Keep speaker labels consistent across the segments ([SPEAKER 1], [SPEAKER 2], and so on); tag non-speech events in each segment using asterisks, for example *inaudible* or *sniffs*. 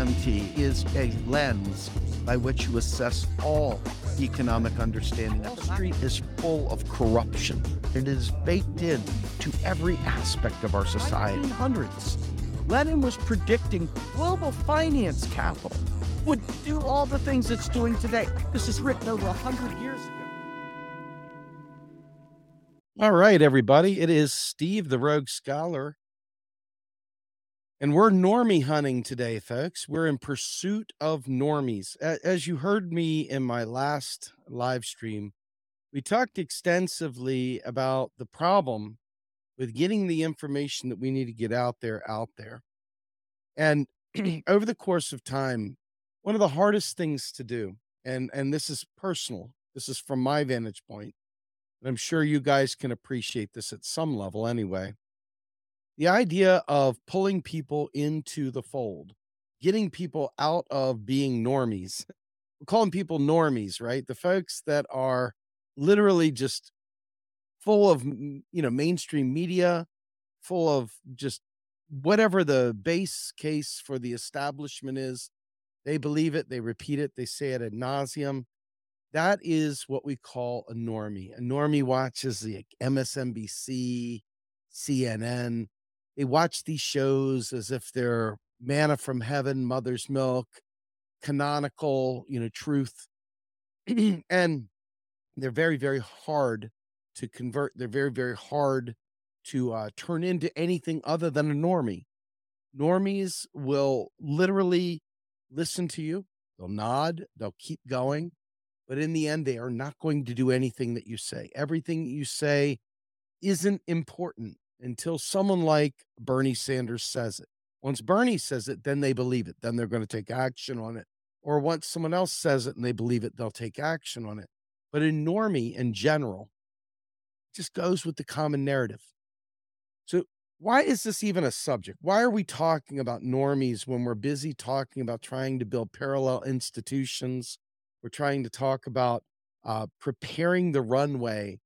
[SPEAKER 1] MMT is a lens by which you assess all economic understanding. Wall Street is full of corruption. It is baked in to every aspect of our society. Hundreds. Lenin was predicting global finance capital would do all the things it's doing today. This is written over 100 years ago.
[SPEAKER 2] All right, everybody. It is Steve, the Rogue Scholar. And we're normie hunting today, folks. We're in pursuit of normies. As you heard me in my last live stream, we talked extensively about the problem with getting the information that we need to get out there out there. And *clears throat* over the course of time, one of the hardest things to do, and and this is personal, this is from my vantage point, and I'm sure you guys can appreciate this at some level anyway the idea of pulling people into the fold, getting people out of being normies, We're *laughs* calling people normies, right? The folks that are literally just full of, you know, mainstream media, full of just whatever the base case for the establishment is. They believe it, they repeat it, they say it ad nauseum. That is what we call a normie. A normie watches the MSNBC, CNN, they watch these shows as if they're manna from heaven, mother's milk, canonical, you know, truth. *clears throat* and they're very, very hard to convert. They're very, very hard to uh, turn into anything other than a normie. Normies will literally listen to you, they'll nod, they'll keep going. But in the end, they are not going to do anything that you say. Everything you say isn't important until someone like Bernie Sanders says it. Once Bernie says it, then they believe it. Then they're going to take action on it. Or once someone else says it and they believe it, they'll take action on it. But in normie in general, it just goes with the common narrative. So why is this even a subject? Why are we talking about normies when we're busy talking about trying to build parallel institutions? We're trying to talk about uh, preparing the runway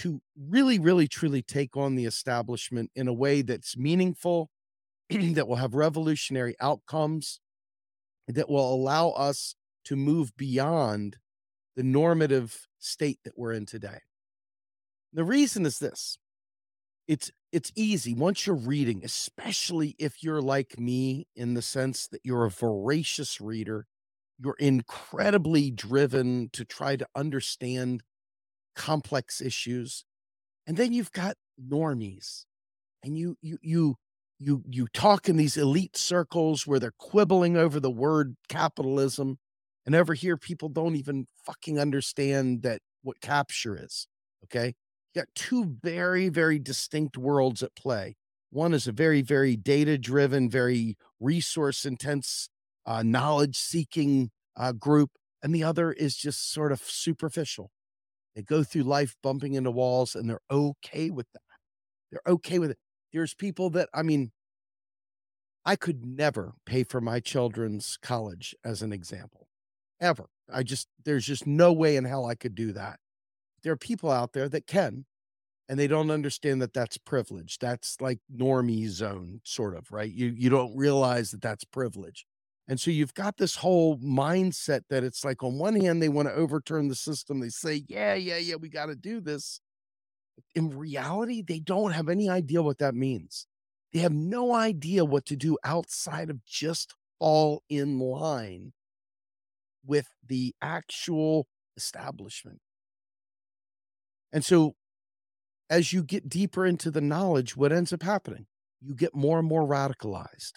[SPEAKER 2] to really, really, truly take on the establishment in a way that's meaningful, *clears throat* that will have revolutionary outcomes, that will allow us to move beyond the normative state that we're in today. The reason is this it's it's easy once you're reading especially if you're like me in the sense that you're a voracious reader you're incredibly driven to try to understand complex issues. And then you've got normies. And you you you you you talk in these elite circles where they're quibbling over the word capitalism. And over here, people don't even fucking understand that what capture is. Okay. You got two very, very distinct worlds at play. One is a very, very data driven, very resource intense, uh, knowledge seeking uh, group. And the other is just sort of superficial. They go through life bumping into walls and they're okay with that. They're okay with it. There's people that, I mean, I could never pay for my children's college as an example, ever. I just, there's just no way in hell I could do that. There are people out there that can, and they don't understand that that's privilege. That's like normie zone, sort of, right? You you don't realize that that's privilege. And so you've got this whole mindset that it's like, on one hand, they want to overturn the system. They say, yeah, yeah, yeah, we got to do this. In reality, they don't have any idea what that means. They have no idea what to do outside of just fall in line with the actual establishment. And so, as you get deeper into the knowledge, what ends up happening? You get more and more radicalized.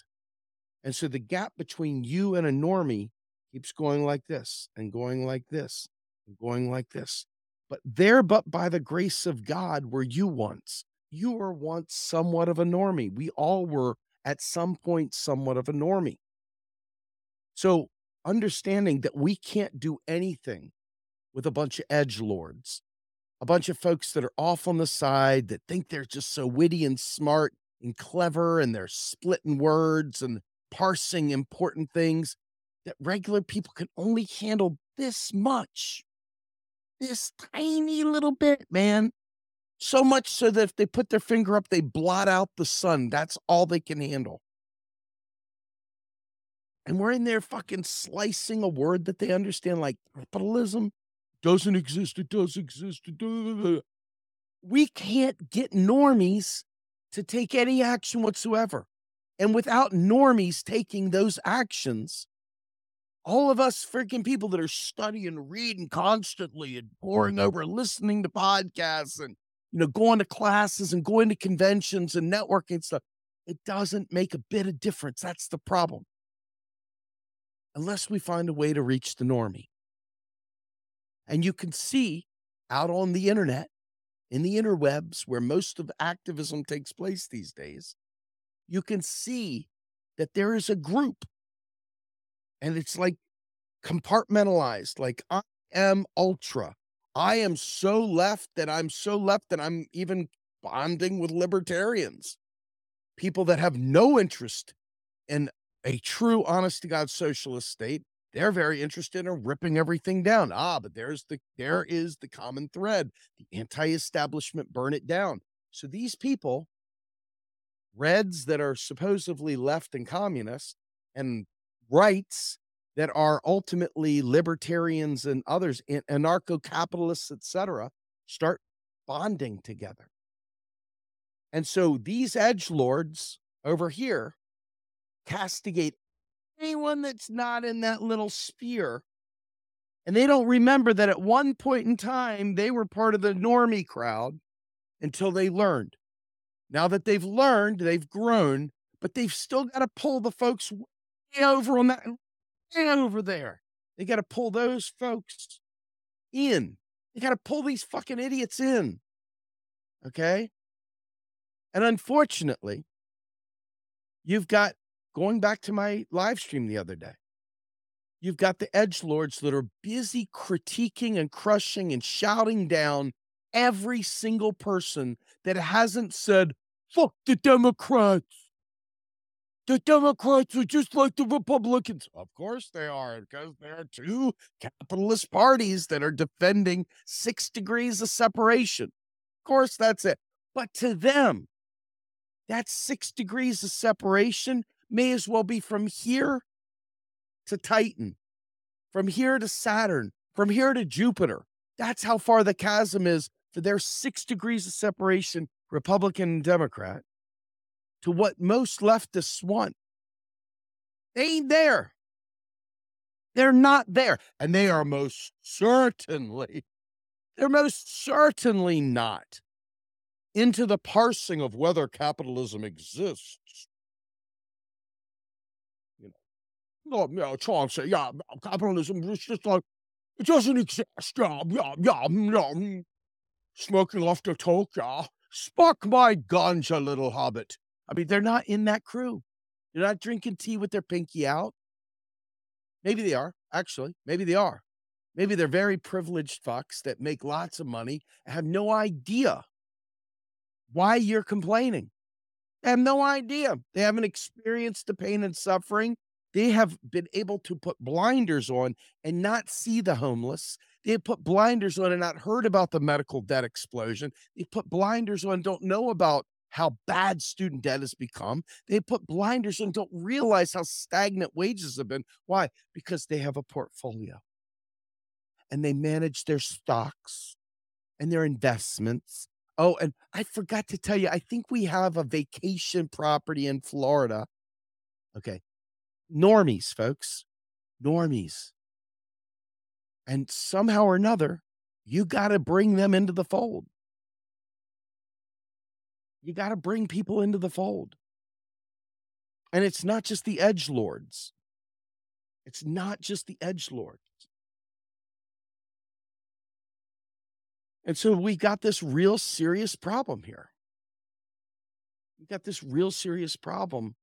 [SPEAKER 2] And so the gap between you and a normie keeps going like this and going like this and going like this. But there, but by the grace of God, were you once. You were once somewhat of a normie. We all were at some point somewhat of a normie. So understanding that we can't do anything with a bunch of edge lords, a bunch of folks that are off on the side that think they're just so witty and smart and clever and they're splitting words and parsing important things that regular people can only handle this much. This tiny little bit, man. So much so that if they put their finger up, they blot out the sun. That's all they can handle. and we're in there fucking slicing a word that they understand, like capitalism doesn't exist. It does exist. We can't get normies to take any action whatsoever. And without normies taking those actions, all of us freaking people that are studying, reading constantly and poring over, listening to podcasts and, you know, going to classes and going to conventions and networking stuff, it doesn't make a bit of difference. That's the problem. Unless we find a way to reach the normie. And you can see out on the internet, in the interwebs where most of activism takes place these days, you can see that there is a group and it's like compartmentalized, like I am ultra. I am so left that I'm so left that I'm even bonding with libertarians, people that have no interest in a true, honest to God socialist state. They're very interested in ripping everything down. Ah, but there's the there is the common thread. The anti-establishment burn it down. So these people, reds that are supposedly left and communist, and rights that are ultimately libertarians and others, anarcho-capitalists, etc., start bonding together. And so these edge lords over here castigate anyone that's not in that little sphere. And they don't remember that at one point in time, they were part of the normie crowd until they learned. Now that they've learned, they've grown, but they've still got to pull the folks way over on that, way over there. They got to pull those folks in. They got to pull these fucking idiots in. Okay. And unfortunately, you've got going back to my live stream the other day, you've got the edge lords that are busy critiquing and crushing and shouting down every single person that hasn't said, fuck the Democrats. The Democrats are just like the Republicans. Of course they are, because they're two capitalist parties that are defending six degrees of separation. Of course, that's it. But to them, that six degrees of separation may as well be from here to Titan, from here to Saturn, from here to Jupiter. That's how far the chasm is for their six degrees of separation, Republican and Democrat, to what most leftists want. They ain't there. They're not there. And they are most certainly, they're most certainly not into the parsing of whether capitalism exists You know, no, yeah, Chauncey, yeah, capitalism is just like, it doesn't exist, yeah, yeah, yeah, yeah. Mm. Smoking off the talk, yeah. Spark my ganja, little hobbit. I mean, they're not in that crew. They're not drinking tea with their pinky out. Maybe they are, actually. Maybe they are. Maybe they're very privileged fucks that make lots of money and have no idea why you're complaining. They have no idea. They haven't experienced the pain and suffering they have been able to put blinders on and not see the homeless. They put blinders on and not heard about the medical debt explosion. They put blinders on, don't know about how bad student debt has become. They put blinders on, don't realize how stagnant wages have been. Why? Because they have a portfolio and they manage their stocks and their investments. Oh, and I forgot to tell you, I think we have a vacation property in Florida. Okay normies, folks, normies. And somehow or another, you got to bring them into the fold. You got to bring people into the fold. And it's not just the edge lords. It's not just the edge lords. And so we got this real serious problem here. We got this real serious problem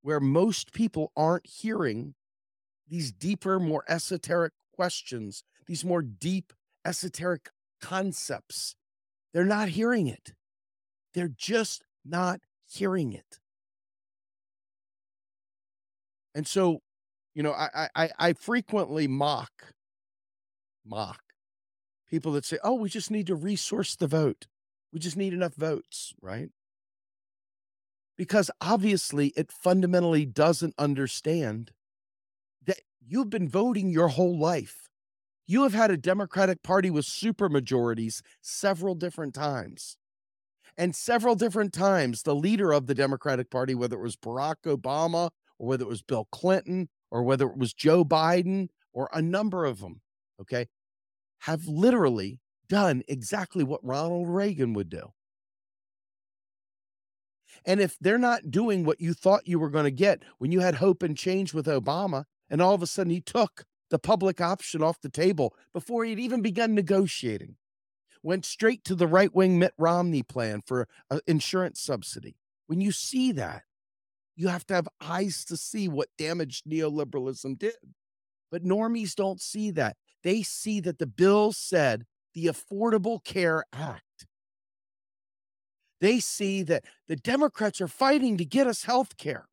[SPEAKER 2] where most people aren't hearing these deeper, more esoteric questions, these more deep, esoteric concepts. They're not hearing it. They're just not hearing it. And so, you know, I I, I frequently mock, mock people that say, "Oh, we just need to resource the vote. We just need enough votes, right?" because obviously it fundamentally doesn't understand You've been voting your whole life. You have had a Democratic Party with supermajorities several different times. And several different times, the leader of the Democratic Party, whether it was Barack Obama or whether it was Bill Clinton or whether it was Joe Biden or a number of them, okay, have literally done exactly what Ronald Reagan would do. And if they're not doing what you thought you were going to get when you had hope and change with Obama, and all of a sudden he took the public option off the table before he'd even begun negotiating, went straight to the right wing Mitt Romney plan for an insurance subsidy. When you see that, you have to have eyes to see what damage neoliberalism did. But normies don't see that. They see that the bill said the Affordable Care Act. They see that the Democrats are fighting to get us health care.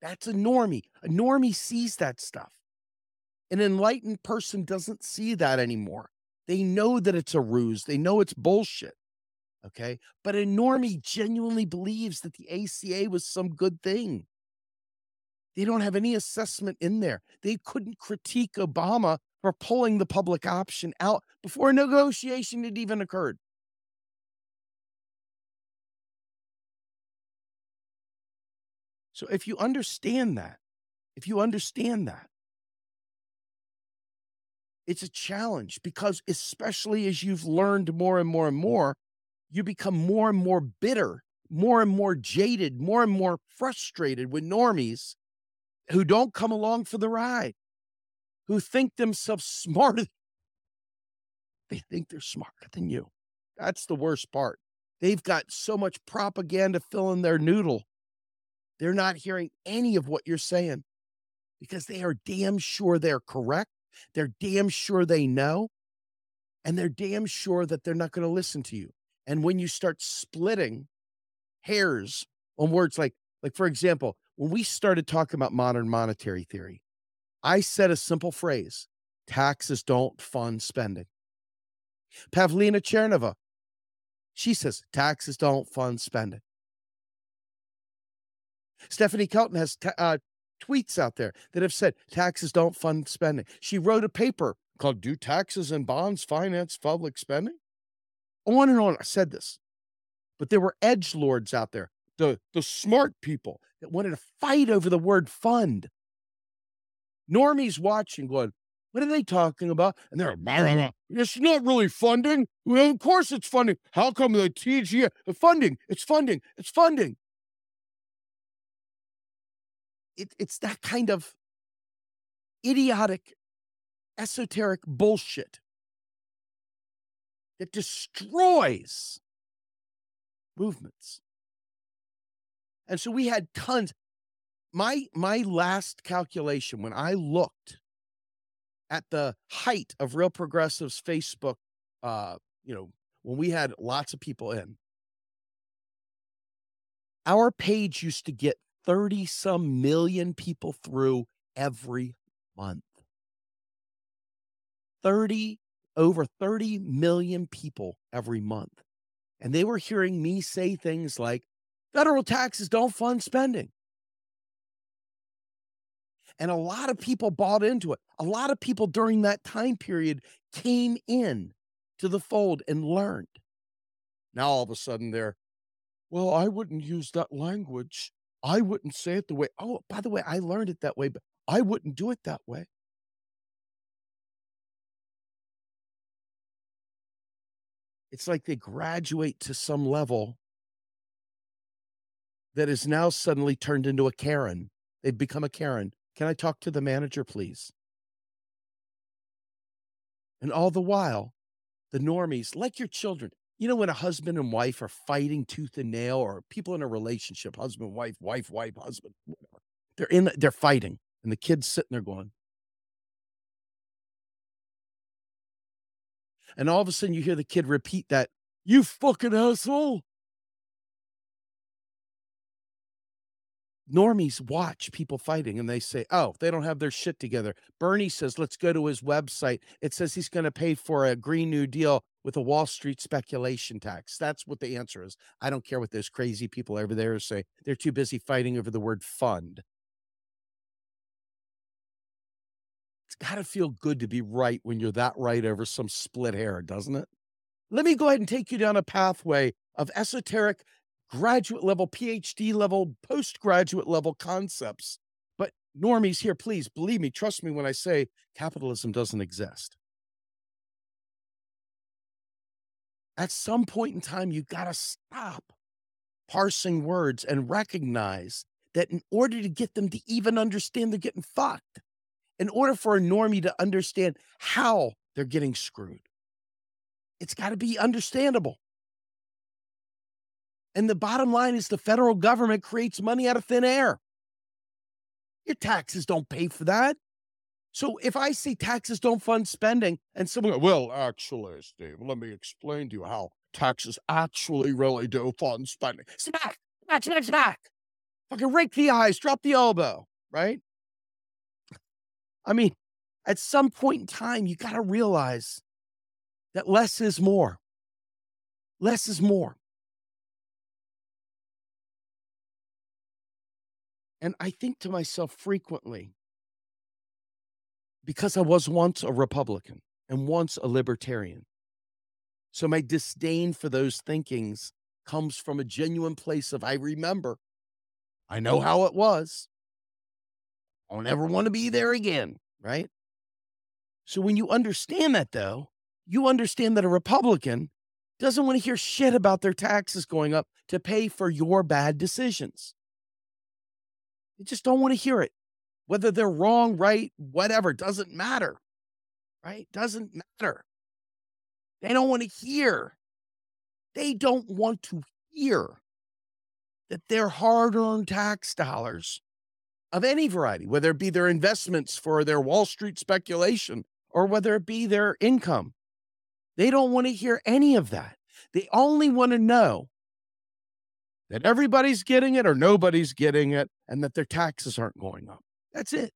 [SPEAKER 2] That's a normie. A normie sees that stuff. An enlightened person doesn't see that anymore. They know that it's a ruse, they know it's bullshit. Okay. But a normie genuinely believes that the ACA was some good thing. They don't have any assessment in there. They couldn't critique Obama for pulling the public option out before a negotiation had even occurred. So if you understand that, if you understand that, it's a challenge because, especially as you've learned more and more and more, you become more and more bitter, more and more jaded, more and more frustrated with normies who don't come along for the ride, who think themselves *laughs* smarter. They think they're smarter than you. That's the worst part. They've got so much propaganda filling their noodle. They're not hearing any of what you're saying because they are damn sure they're correct. They're damn sure they know. And they're damn sure that they're not going to listen to you. And when you start splitting hairs on words like, like for example, when we started talking about modern monetary theory, I said a simple phrase taxes don't fund spending. Pavlina Tcherneva, she says taxes don't fund spending. Stephanie Kelton has t- uh, tweets out there that have said taxes don't fund spending. She wrote a paper called Do Taxes and Bonds Finance Public Spending? On and on. I said this. But there were edge lords out there the, the smart people that wanted to fight over the word fund. Normies watching going, what are they talking about? And they're like, it's not really funding. Well, of course it's funding. How come the TGA the funding? It's funding. It's funding. It, it's that kind of idiotic, esoteric bullshit that destroys movements. And so we had tons. My my last calculation when I looked at the height of real progressives Facebook, uh, you know, when we had lots of people in, our page used to get 30 some million people through every month. 30 over 30 million people every month. And they were hearing me say things like, Federal taxes don't fund spending. And a lot of people bought into it. A lot of people during that time period came in to the fold and learned. Now all of a sudden they're, well, I wouldn't use that language. I wouldn't say it the way. Oh, by the way, I learned it that way, but I wouldn't do it that way. It's like they graduate to some level that is now suddenly turned into a Karen. They've become a Karen. Can I talk to the manager, please? And all the while, the normies, like your children, you know, when a husband and wife are fighting tooth and nail, or people in a relationship, husband, wife, wife, wife, husband, whatever, they're in, they're fighting, and the kid's sitting there going, and all of a sudden you hear the kid repeat that, you fucking asshole. Normies watch people fighting and they say, oh, they don't have their shit together. Bernie says, let's go to his website. It says he's going to pay for a Green New Deal with a Wall Street speculation tax. That's what the answer is. I don't care what those crazy people over there say. They're too busy fighting over the word fund. It's got to feel good to be right when you're that right over some split hair, doesn't it? Let me go ahead and take you down a pathway of esoteric graduate level, PhD level, postgraduate level concepts. But normies here, please believe me, trust me when I say capitalism doesn't exist. At some point in time, you got to stop parsing words and recognize that in order to get them to even understand they're getting fucked, in order for a normie to understand how they're getting screwed, it's got to be understandable. And the bottom line is the federal government creates money out of thin air. Your taxes don't pay for that. So if I say taxes don't fund spending, and someone, goes, well, actually, Steve, let me explain to you how taxes actually really do fund spending. Smack, smack, smack, smack. Fucking rake the eyes, drop the elbow, right? I mean, at some point in time, you got to realize that less is more. Less is more. And I think to myself frequently, because I was once a Republican and once a libertarian. So my disdain for those thinkings comes from a genuine place of I remember. I know how it was. I'll never want to be there again, right? So when you understand that though, you understand that a Republican doesn't want to hear shit about their taxes going up to pay for your bad decisions. They just don't want to hear it. Whether they're wrong, right, whatever, doesn't matter. Right? Doesn't matter. They don't want to hear. They don't want to hear that their hard earned tax dollars of any variety, whether it be their investments for their Wall Street speculation or whether it be their income, they don't want to hear any of that. They only want to know that everybody's getting it or nobody's getting it and that their taxes aren't going up. That's it.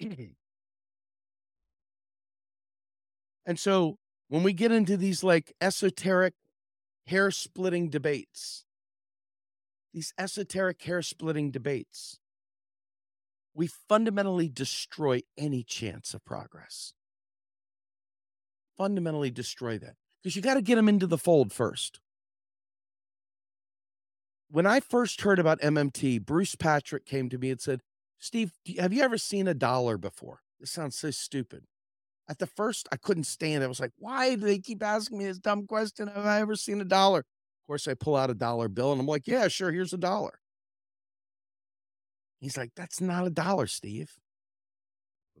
[SPEAKER 2] *clears throat* and so when we get into these like esoteric hair splitting debates, these esoteric hair splitting debates, we fundamentally destroy any chance of progress. Fundamentally destroy that because you got to get them into the fold first when I first heard about MMT, Bruce Patrick came to me and said, Steve, have you ever seen a dollar before? This sounds so stupid. At the first, I couldn't stand it. I was like, why do they keep asking me this dumb question? Have I ever seen a dollar? Of course, I pull out a dollar bill and I'm like, yeah, sure, here's a dollar. He's like, that's not a dollar, Steve.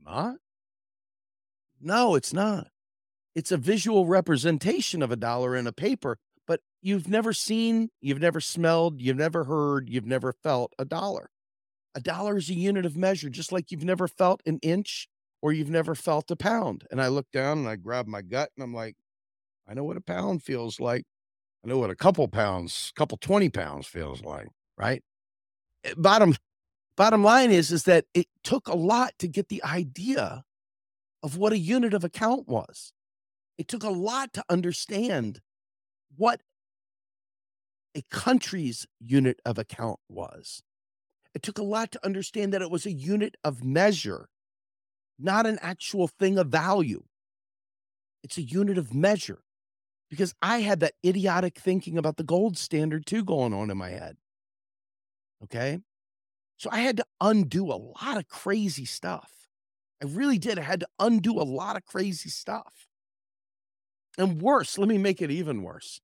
[SPEAKER 2] Not? No, it's not. It's a visual representation of a dollar in a paper, you've never seen, you've never smelled, you've never heard, you've never felt a dollar. A dollar is a unit of measure, just like you've never felt an inch or you've never felt a pound. And I look down and I grab my gut and I'm like, I know what a pound feels like. I know what a couple pounds, couple 20 pounds feels like, right? Eh, bottom bottom line is is that it took a lot to get the idea of what a unit of account was. It took a lot to understand what a country's unit of account was. It took a lot to understand that it was a unit of measure, not an actual thing of value. It's a unit of measure because I had that idiotic thinking about the gold standard too going on in my head. Okay. So I had to undo a lot of crazy stuff. I really did. I had to undo a lot of crazy stuff. And worse, let me make it even worse.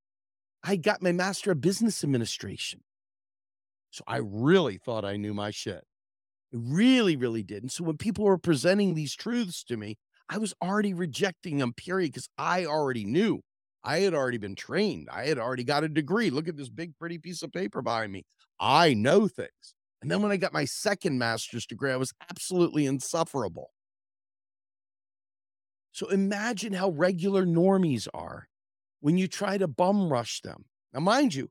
[SPEAKER 2] I got my Master of Business Administration. So I really thought I knew my shit. I really, really did. And so when people were presenting these truths to me, I was already rejecting them, period, because I already knew. I had already been trained. I had already got a degree. Look at this big, pretty piece of paper behind me. I know things. And then when I got my second master's degree, I was absolutely insufferable. So imagine how regular normies are when you try to bum rush them. Now, mind you,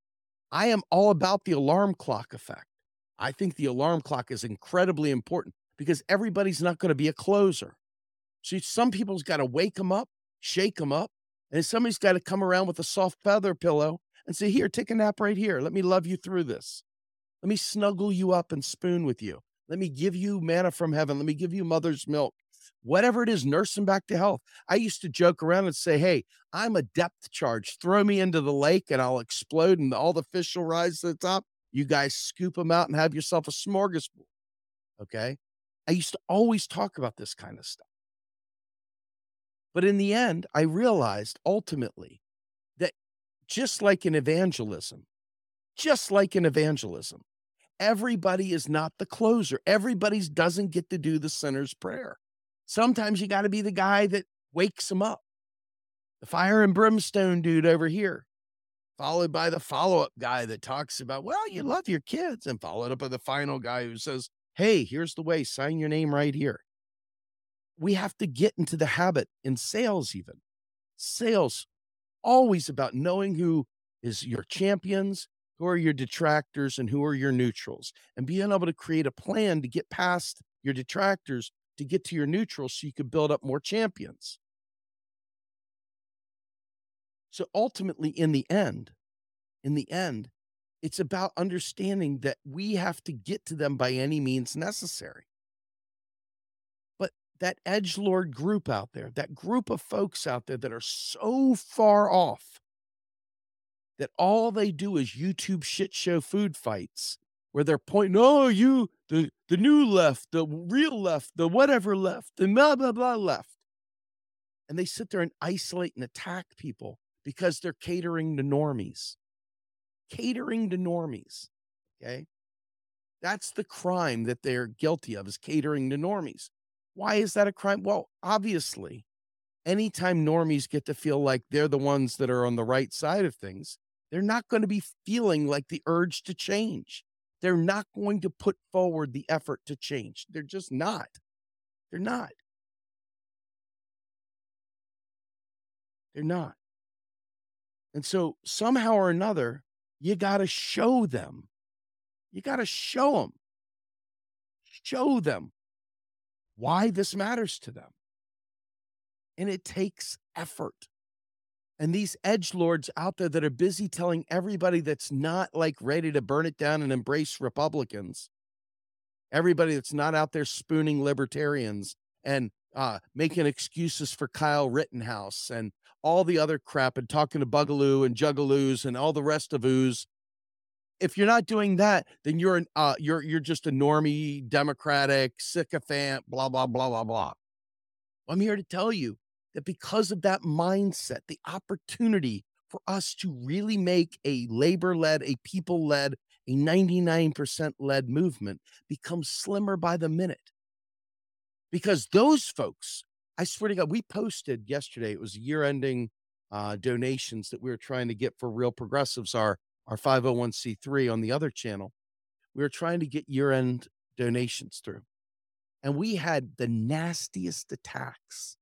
[SPEAKER 2] I am all about the alarm clock effect. I think the alarm clock is incredibly important because everybody's not going to be a closer. See, some people's got to wake them up, shake them up, and somebody's got to come around with a soft feather pillow and say, Here, take a nap right here. Let me love you through this. Let me snuggle you up and spoon with you. Let me give you manna from heaven. Let me give you mother's milk whatever it is, nurse them back to health. I used to joke around and say, Hey, I'm a depth charge. Throw me into the lake and I'll explode and all the fish will rise to the top. You guys scoop them out and have yourself a smorgasbord. Okay. I used to always talk about this kind of stuff. But in the end, I realized ultimately that just like in evangelism, just like in evangelism, everybody is not the closer. Everybody's doesn't get to do the sinner's prayer. Sometimes you got to be the guy that wakes them up. The fire and brimstone dude over here, followed by the follow up guy that talks about, well, you love your kids, and followed up by the final guy who says, hey, here's the way, sign your name right here. We have to get into the habit in sales, even sales, always about knowing who is your champions who are your detractors and who are your neutrals and being able to create a plan to get past your detractors to get to your neutral so you could build up more champions. So ultimately, in the end, in the end, it's about understanding that we have to get to them by any means necessary. But that edge lord group out there, that group of folks out there that are so far off that all they do is YouTube shit show food fights where they're pointing, oh, you, the, the new left, the real left, the whatever left, the blah, blah, blah left. And they sit there and isolate and attack people because they're catering to normies. Catering to normies. Okay. That's the crime that they're guilty of is catering to normies. Why is that a crime? Well, obviously, anytime normies get to feel like they're the ones that are on the right side of things, they're not going to be feeling like the urge to change. They're not going to put forward the effort to change. They're just not. They're not. They're not. And so somehow or another, you got to show them. You got to show them. Show them why this matters to them. And it takes effort and these edge lords out there that are busy telling everybody that's not like ready to burn it down and embrace Republicans, everybody that's not out there spooning libertarians and uh, making excuses for Kyle Rittenhouse and all the other crap and talking to Boogaloo and Juggaloos and all the rest of ooze. If you're not doing that, then you're an uh, you're you're just a normie, democratic sycophant, blah blah blah blah blah. I'm here to tell you that because of that mindset, the opportunity for us to really make a labor led, a people led, a 99% led movement becomes slimmer by the minute. Because those folks, I swear to God, we posted yesterday, it was year ending uh, donations that we were trying to get for Real Progressives, our, our 501c3 on the other channel. We were trying to get year end donations through. And we had the nastiest attacks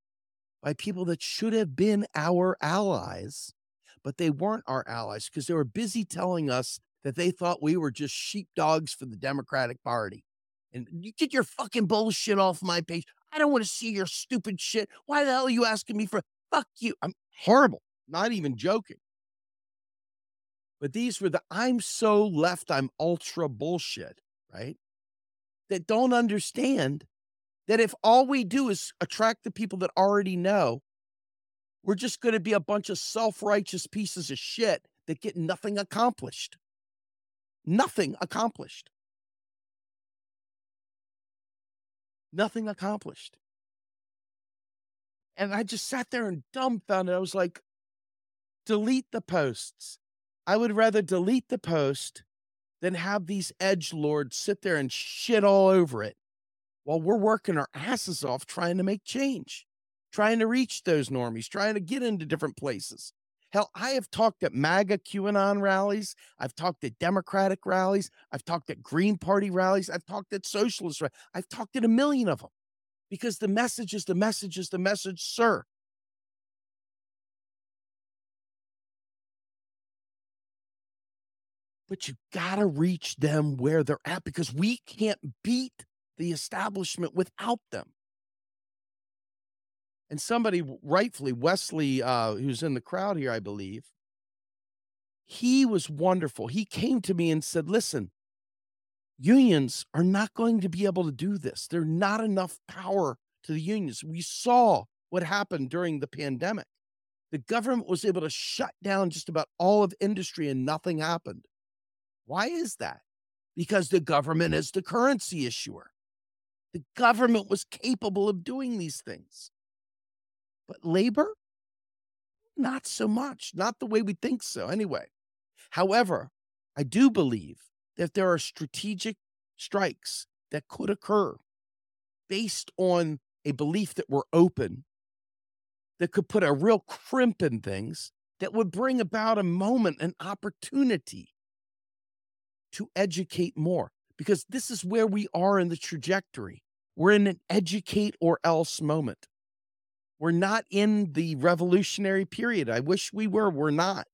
[SPEAKER 2] by people that should have been our allies, but they weren't our allies because they were busy telling us that they thought we were just sheepdogs for the Democratic Party. And you get your fucking bullshit off my page. I don't want to see your stupid shit. Why the hell are you asking me for? Fuck you. I'm horrible. Not even joking. But these were the I'm so left, I'm ultra bullshit, right? That don't understand that if all we do is attract the people that already know, we're just going to be a bunch of self righteous pieces of shit that get nothing accomplished. Nothing accomplished. Nothing accomplished. And I just sat there and dumbfounded. I was like, delete the posts. I would rather delete the post than have these edge lords sit there and shit all over it while we're working our asses off trying to make change, trying to reach those normies, trying to get into different places. Hell, I have talked at MAGA QAnon rallies. I've talked at Democratic rallies. I've talked at Green Party rallies. I've talked at socialist rallies. I've talked at a million of them because the message is the message is the message, sir. But you got to reach them where they're at because we can't beat the establishment without them. And somebody, rightfully, Wesley, uh, who's in the crowd here, I believe, he was wonderful. He came to me and said, Listen, unions are not going to be able to do this. There's not enough power to the unions. We saw what happened during the pandemic. The government was able to shut down just about all of industry and nothing happened. Why is that? Because the government is the currency issuer. The government was capable of doing these things. But labor, not so much, not the way we think so, anyway. However, I do believe that there are strategic strikes that could occur based on a belief that we're open that could put a real crimp in things that would bring about a moment, an opportunity to educate more because this is where we are in the trajectory. We're in an educate or else moment. We're not in the revolutionary period. I wish we were. We're not.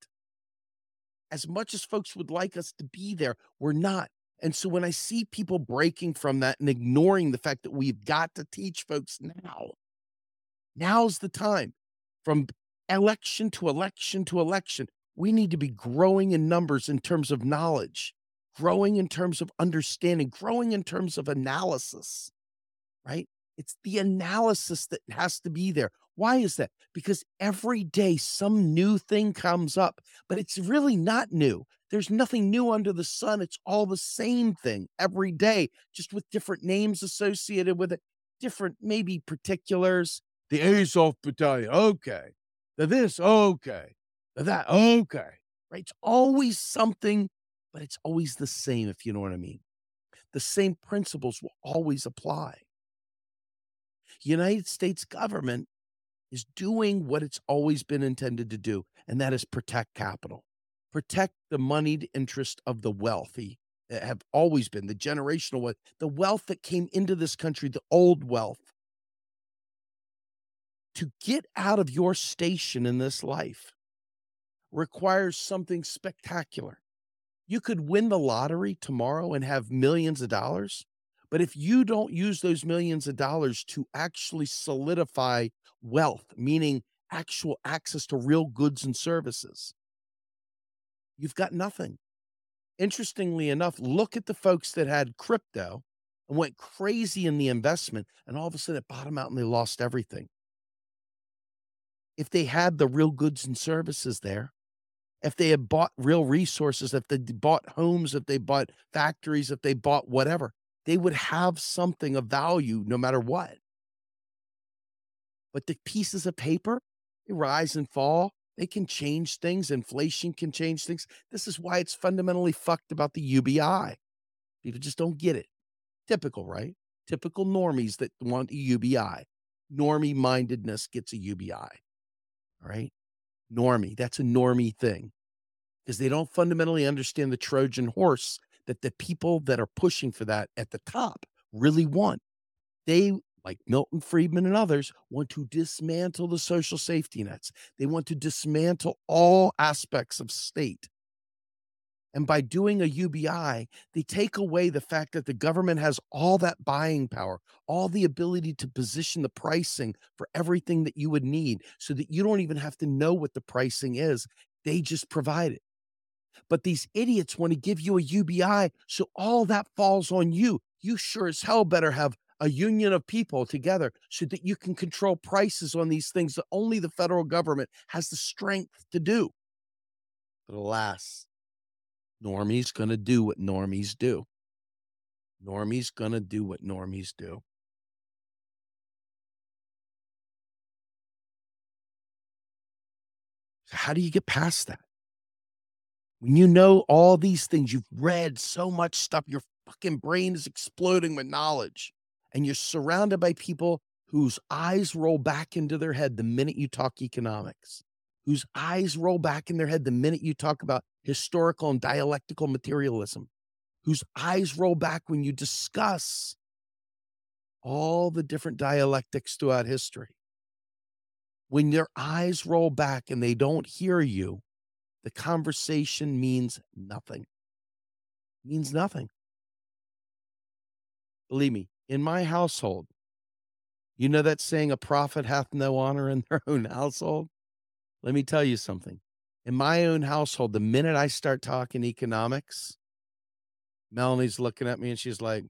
[SPEAKER 2] As much as folks would like us to be there, we're not. And so when I see people breaking from that and ignoring the fact that we've got to teach folks now, now's the time. From election to election to election, we need to be growing in numbers in terms of knowledge, growing in terms of understanding, growing in terms of analysis, right? It's the analysis that has to be there. Why is that? Because every day some new thing comes up, but it's really not new. There's nothing new under the sun. It's all the same thing every day, just with different names associated with it, different maybe particulars. The Azov Battalion, okay. The this, okay. The that, okay. Right? It's always something, but it's always the same, if you know what I mean. The same principles will always apply. United States government is doing what it's always been intended to do, and that is protect capital protect the moneyed interest of the wealthy that have always been the generational wealth, the wealth that came into this country, the old wealth. To get out of your station in this life requires something spectacular. You could win the lottery tomorrow and have millions of dollars. But if you don't use those millions of dollars to actually solidify wealth, meaning actual access to real goods and services, you've got nothing. Interestingly enough, look at the folks that had crypto and went crazy in the investment, and all of a sudden it bottomed out and they lost everything. If they had the real goods and services there, if they had bought real resources, if they bought homes, if they bought factories, if they bought whatever, they would have something of value no matter what. But the pieces of paper, they rise and fall. They can change things. Inflation can change things. This is why it's fundamentally fucked about the UBI. People just don't get it. Typical, right? Typical normies that want a UBI. Normie mindedness gets a UBI. All right. Normie. That's a normie thing because they don't fundamentally understand the Trojan horse that the people that are pushing for that at the top really want. They like Milton Friedman and others, want to dismantle the social safety nets. They want to dismantle all aspects of state. And by doing a UBI, they take away the fact that the government has all that buying power, all the ability to position the pricing for everything that you would need so that you don't even have to know what the pricing is. They just provide it. But these idiots want to give you a UBI, so all that falls on you. You sure as hell better have a union of people together so that you can control prices on these things that only the federal government has the strength to do. But alas, Normie's going to do what normies do. Normie's going to do what normies do. How do you get past that? When you know all these things, you've read so much stuff, your fucking brain is exploding with knowledge and you're surrounded by people whose eyes roll back into their head the minute you talk economics, whose eyes roll back in their head the minute you talk about historical and dialectical materialism, whose eyes roll back when you discuss all the different dialectics throughout history. When your eyes roll back and they don't hear you, the conversation means nothing. It means nothing. Believe me, in my household, you know that saying, a prophet hath no honor in their own household? Let me tell you something. In my own household, the minute I start talking economics, Melanie's looking at me and she's like,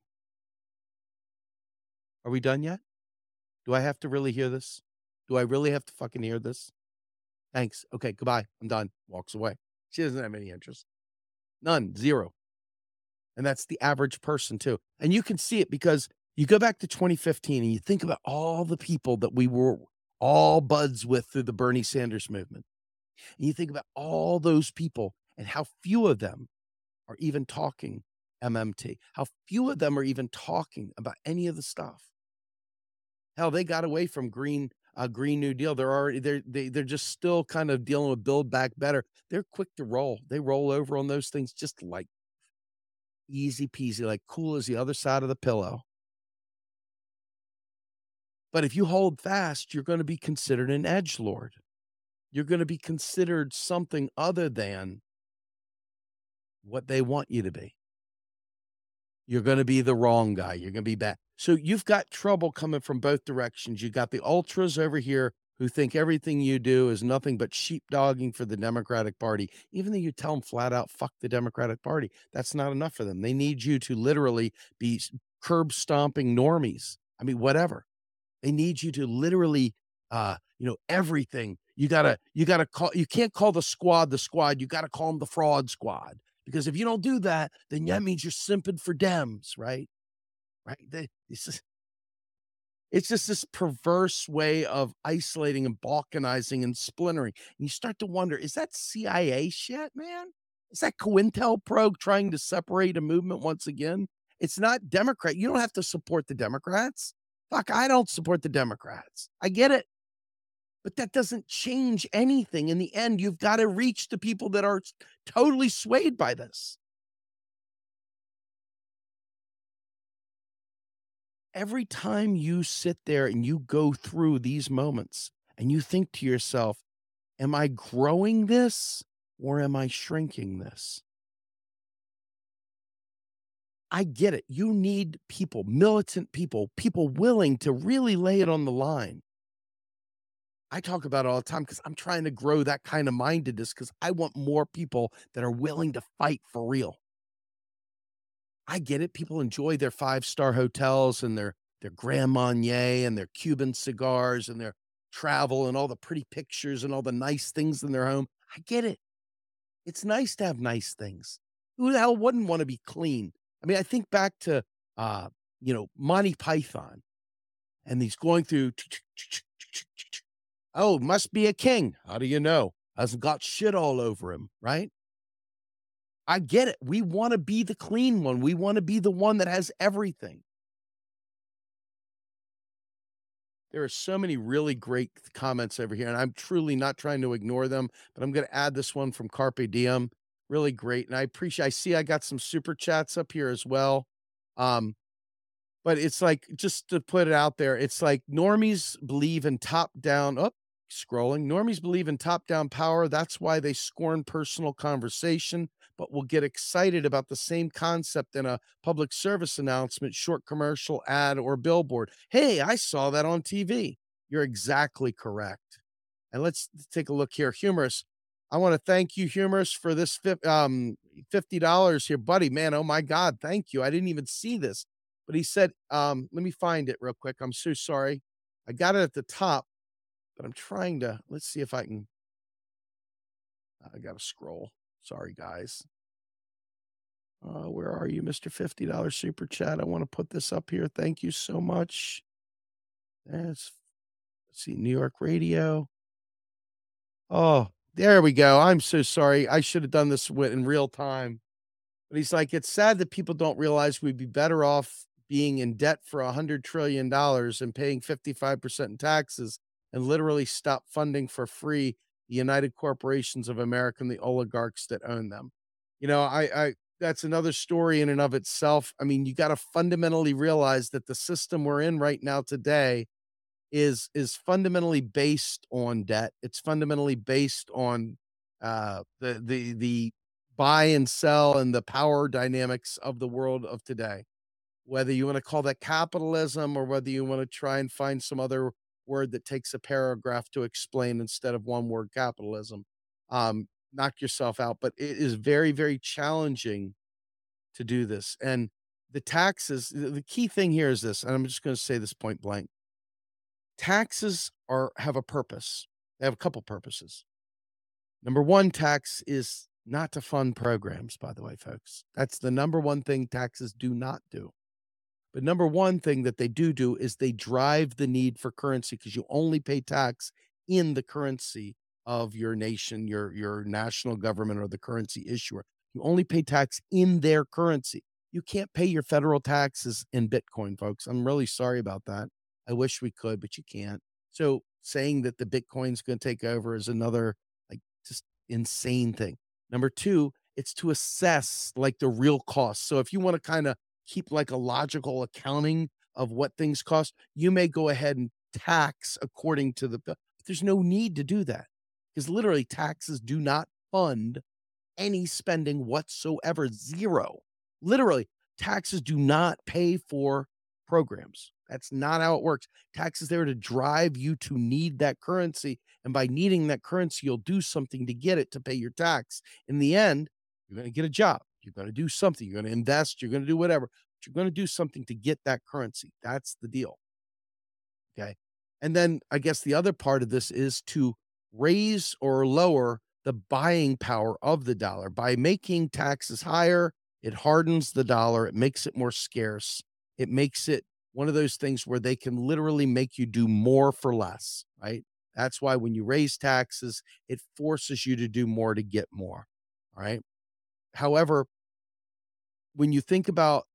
[SPEAKER 2] Are we done yet? Do I have to really hear this? Do I really have to fucking hear this? Thanks. Okay, goodbye. I'm done. Walks away. She doesn't have any interest. None. Zero. And that's the average person too. And you can see it because you go back to 2015 and you think about all the people that we were all buds with through the Bernie Sanders movement. And you think about all those people and how few of them are even talking MMT, how few of them are even talking about any of the stuff. Hell, they got away from green uh, Green New Deal. They're already they're they, they're just still kind of dealing with Build Back Better. They're quick to roll. They roll over on those things just like easy peasy, like cool as the other side of the pillow. But if you hold fast, you're going to be considered an edge lord. You're going to be considered something other than what they want you to be. You're going to be the wrong guy. You're going to be bad. So you've got trouble coming from both directions. You got the ultras over here who think everything you do is nothing but sheepdogging for the Democratic Party, even though you tell them flat out, fuck the Democratic Party. That's not enough for them. They need you to literally be curb stomping normies. I mean, whatever. They need you to literally, uh, you know, everything. You gotta, you gotta call. You can't call the squad the squad. You gotta call them the fraud squad because if you don't do that, then that means you're simping for Dems, right? Right? It's just, it's just this perverse way of isolating and balkanizing and splintering. And you start to wonder, is that CIA shit, man? Is that COINTELPRO trying to separate a movement once again? It's not Democrat. You don't have to support the Democrats. Fuck, I don't support the Democrats. I get it. But that doesn't change anything. In the end, you've got to reach the people that are totally swayed by this. Every time you sit there and you go through these moments and you think to yourself, am I growing this or am I shrinking this? I get it. You need people, militant people, people willing to really lay it on the line. I talk about it all the time because I'm trying to grow that kind of mindedness because I want more people that are willing to fight for real. I get it. People enjoy their five star hotels and their their Grand Marnier and their Cuban cigars and their travel and all the pretty pictures and all the nice things in their home. I get it. It's nice to have nice things. Who the hell wouldn't want to be clean? I mean, I think back to uh, you know, Monty Python and he's going through *sniffs* oh, must be a king. How do you know? Hasn't got shit all over him, right? I get it. We want to be the clean one. We want to be the one that has everything. There are so many really great comments over here, and I'm truly not trying to ignore them, but I'm going to add this one from Carpe Diem really great. And I appreciate I see I got some super chats up here as well. Um, but it's like just to put it out there, it's like normies believe in top down up oh, scrolling. Normies believe in top down power. That's why they scorn personal conversation, but will get excited about the same concept in a public service announcement, short commercial, ad, or billboard. Hey, I saw that on TV. You're exactly correct. And let's take a look here. Humorous. I want to thank you, Humorous, for this um, $50 here, buddy. Man, oh my God, thank you. I didn't even see this. But he said, um, let me find it real quick. I'm so sorry. I got it at the top, but I'm trying to, let's see if I can. I got to scroll. Sorry, guys. Uh, where are you, Mr. $50 super chat? I want to put this up here. Thank you so much. That's, let's see, New York radio. Oh, there we go. I'm so sorry. I should have done this in real time. But he's like, it's sad that people don't realize we'd be better off being in debt for a hundred trillion dollars and paying 55% in taxes and literally stop funding for free the United Corporations of America and the oligarchs that own them. You know, I, I that's another story in and of itself. I mean, you got to fundamentally realize that the system we're in right now today is is fundamentally based on debt. It's fundamentally based on uh, the the the buy and sell and the power dynamics of the world of today. Whether you want to call that capitalism or whether you want to try and find some other word that takes a paragraph to explain instead of one word capitalism, um, knock yourself out. But it is very very challenging to do this and the taxes the key thing here is this and i'm just going to say this point blank taxes are have a purpose. They have a couple purposes. Number one, tax is not to fund programs, by the way, folks. That's the number one thing taxes do not do. But number one thing that they do do is they drive the need for currency because you only pay tax in the currency of your nation, your your national government or the currency issuer. You only pay tax in their currency. You can't pay your federal taxes in Bitcoin, folks. I'm really sorry about that. I wish we could, but you can't. So saying that the Bitcoin's going to take over is another like just insane thing. Number two, it's to assess like the real cost. So if you want to kind of keep like a logical accounting of what things cost, you may go ahead and tax according to the. There's no need to do that because literally taxes do not fund any spending whatsoever. Zero. Literally, taxes do not pay for programs. That's not how it works. Tax is there to drive you to need that currency. And by needing that currency, you'll do something to get it to pay your tax. In the end, you're going to get a job. You're going to do something. You're going to invest. You're going to do whatever. But you're going to do something to get that currency. That's the deal. Okay. And then I guess the other part of this is to raise or lower the buying power of the dollar by making taxes higher. It hardens the dollar. It makes it more scarce. It makes it one of those things where they can literally make you do more for less, right? That's why when you raise taxes, it forces you to do more to get more. All right. However, when you think about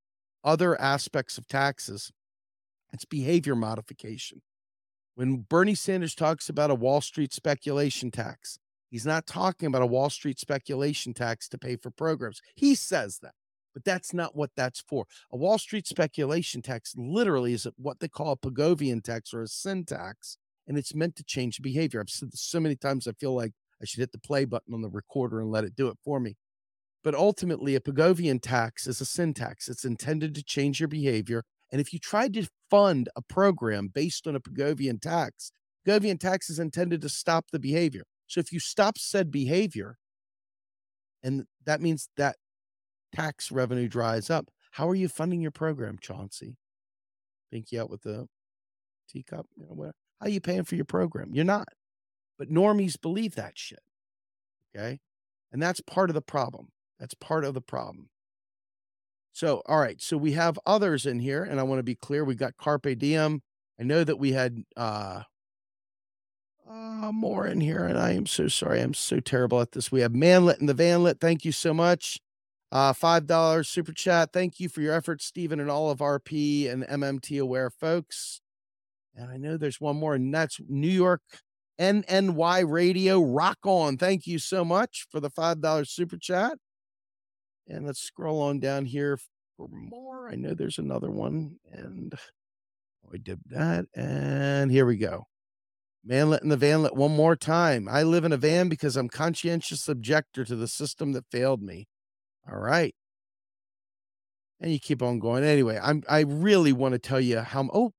[SPEAKER 2] other aspects of taxes, it's behavior modification. When Bernie Sanders talks about a Wall Street speculation tax, he's not talking about a Wall Street speculation tax to pay for programs. He says that, but that's not what that's for. A Wall Street speculation tax literally is what they call a Pigovian tax or a sin tax, and it's meant to change behavior. I've said this so many times, I feel like I should hit the play button on the recorder and let it do it for me. But ultimately, a Pigovian tax is a sin tax. It's intended to change your behavior. And if you tried to fund a program based on a Pigovian tax, Pigovian tax is intended to stop the behavior. So if you stop said behavior, and that means that tax revenue dries up, how are you funding your program, Chauncey? Pinky out with the teacup, you know, what? How are you paying for your program? You're not. But normies believe that shit. Okay. And that's part of the problem. That's part of the problem. So, all right. So we have others in here, and I want to be clear. We've got Carpe Diem. I know that we had uh, uh more in here, and I am so sorry. I'm so terrible at this. We have Manlet and the Vanlet. Thank you so much. Uh, five dollars super chat. Thank you for your efforts, Stephen, and all of RP and MMT aware folks. And I know there's one more, and that's New York NNY Radio. Rock on. Thank you so much for the $5 super chat. And let's scroll on down here for more. I know there's another one. And *sighs* I did that. And here we go. Manlet in the vanlet one more time. I live in a van because I'm conscientious objector to the system that failed me. All right. And you keep on going. Anyway, I'm I really want to tell you how oh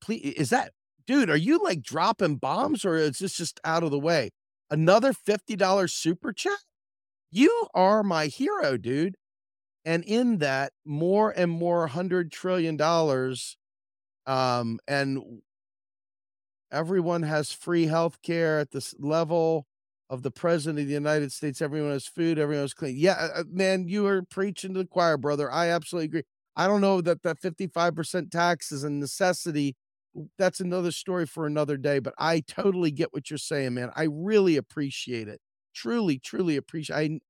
[SPEAKER 2] please is that dude, are you like dropping bombs or is this just out of the way? Another $50 super chat? You are my hero, dude. And in that, more and more hundred trillion dollars, um, and everyone has free health care at this level of the president of the United States. Everyone has food, everyone has clean. Yeah, uh, uh, man, you are preaching to the choir, brother. I absolutely agree. I don't know that that 55% tax is a necessity. That's another story for another day, but I totally get what you're saying, man. I really appreciate it truly, truly appreciate. I,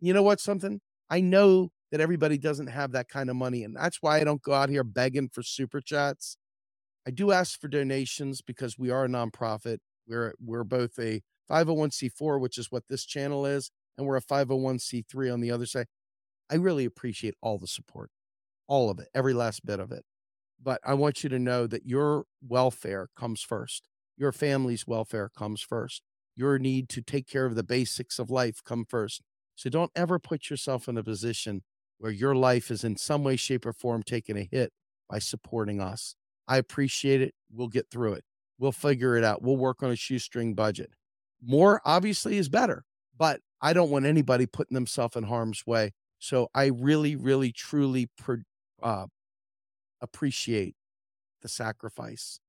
[SPEAKER 2] you know what? Something I know that everybody doesn't have that kind of money, and that's why I don't go out here begging for super chats. I do ask for donations because we are a nonprofit. We're we're both a 501c4, which is what this channel is, and we're a 501c3 on the other side. I really appreciate all the support, all of it, every last bit of it. But I want you to know that your welfare comes first. Your family's welfare comes first your need to take care of the basics of life come first. So don't ever put yourself in a position where your life is in some way, shape, or form taking a hit by supporting us. I appreciate it. We'll get through it. We'll figure it out. We'll work on a shoestring budget. More obviously is better, but I don't want anybody putting themselves in harm's way. So I really, really, truly uh, appreciate the sacrifice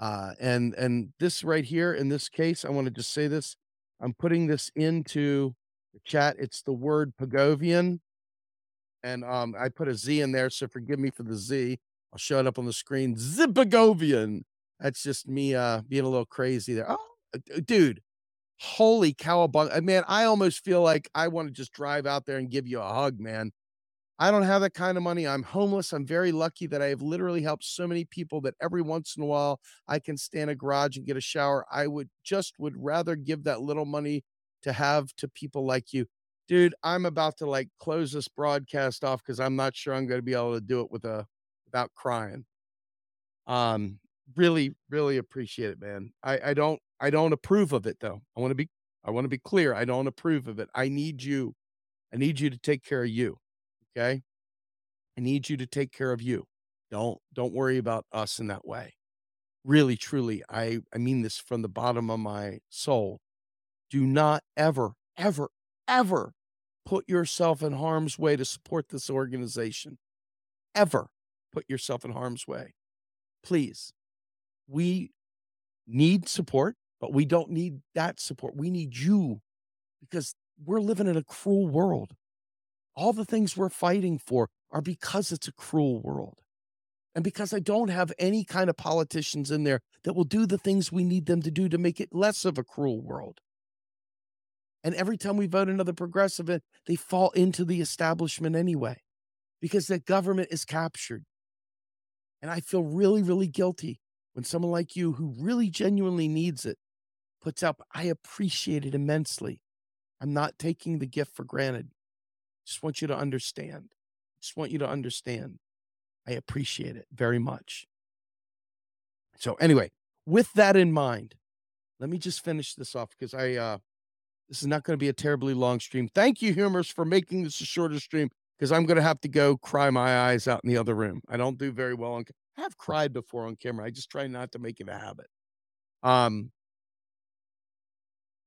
[SPEAKER 2] Uh, and and this right here in this case, I want to just say this. I'm putting this into the chat. It's the word Pigovian. And um, I put a Z in there, so forgive me for the Z. I'll show it up on the screen. Zipagovian. That's just me uh being a little crazy there. Oh, dude, holy cowabunga. Man, I almost feel like I want to just drive out there and give you a hug, man. I don't have that kind of money. I'm homeless. I'm very lucky that I have literally helped so many people that every once in a while I can stand a garage and get a shower. I would just would rather give that little money to have to people like you. Dude, I'm about to like close this broadcast off because I'm not sure I'm going to be able to do it with a without crying. Um, really, really appreciate it, man. I, I don't I don't approve of it though. I want to be I want to be clear. I don't approve of it. I need you. I need you to take care of you. Okay. I need you to take care of you. Don't don't worry about us in that way. Really, truly, I, I mean this from the bottom of my soul. Do not ever, ever, ever put yourself in harm's way to support this organization. Ever put yourself in harm's way. Please. We need support, but we don't need that support. We need you because we're living in a cruel world. All the things we're fighting for are because it's a cruel world. And because I don't have any kind of politicians in there that will do the things we need them to do to make it less of a cruel world. And every time we vote another progressive, eh, they fall into the establishment anyway because the government is captured. And I feel really, really guilty when someone like you, who really genuinely needs it, puts up, I appreciate it immensely. I'm not taking the gift for granted. Just want you to understand. Just want you to understand. I appreciate it very much. So anyway, with that in mind, let me just finish this off because I uh this is not going to be a terribly long stream. Thank you, Humors, for making this a shorter stream because I'm going to have to go cry my eyes out in the other room. I don't do very well on. I have cried before on camera. I just try not to make it a habit. Um,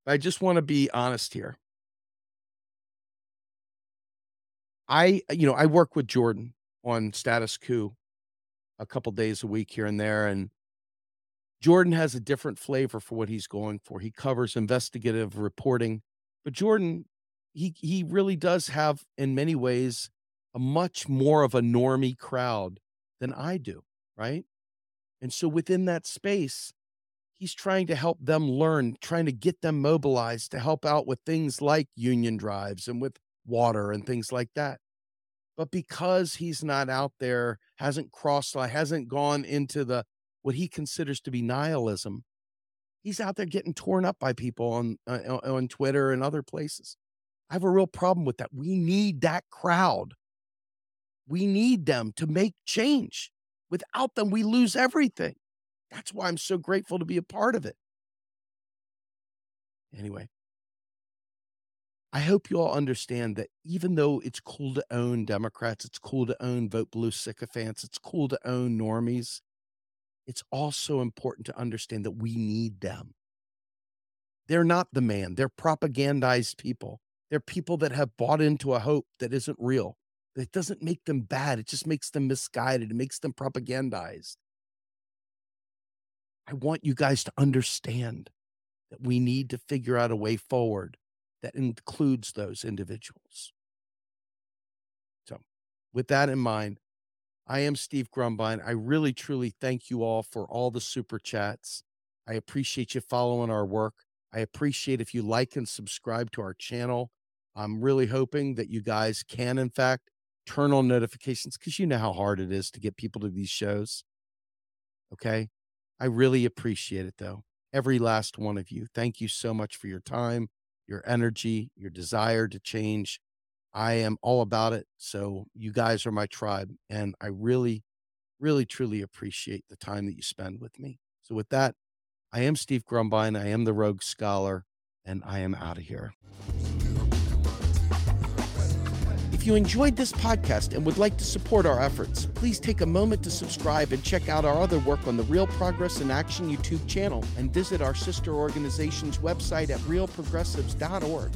[SPEAKER 2] I just want to be honest here. I, you know, I work with Jordan on Status Coup a couple days a week here and there, and Jordan has a different flavor for what he's going for. He covers investigative reporting, but Jordan, he he really does have, in many ways, a much more of a normie crowd than I do, right? And so within that space, he's trying to help them learn, trying to get them mobilized to help out with things like union drives and with water and things like that. But because he's not out there, hasn't crossed, hasn't gone into the what he considers to be nihilism, he's out there getting torn up by people on uh, on Twitter and other places. I have a real problem with that. We need that crowd. We need them to make change. Without them, we lose everything. That's why I'm so grateful to be a part of it. Anyway, I hope you all understand that even though it's cool to own Democrats, it's cool to own vote blue sycophants, it's cool to own normies, it's also important to understand that we need them. They're not the man, they're propagandized people. They're people that have bought into a hope that isn't real. It doesn't make them bad, it just makes them misguided, it makes them propagandized. I want you guys to understand that we need to figure out a way forward that includes those individuals. So, with that in mind, I am Steve Grumbine. I really, truly thank you all for all the super chats. I appreciate you following our work. I appreciate if you like and subscribe to our channel. I'm really hoping that you guys can, in fact, turn on notifications because you know how hard it is to get people to these shows. Okay. I really appreciate it, though. Every last one of you. Thank you so much for your time, your energy, your desire to change. I am all about it. So you guys are my tribe. And I really, really, truly appreciate the time that you spend with me. So with that, I am Steve Grumbine. I am the Rogue Scholar, and I am out of here you enjoyed this podcast and would like to support our efforts, please take a moment to subscribe and check out our other work on the Real Progress in Action YouTube channel and visit our sister organization's website at realprogressives.org.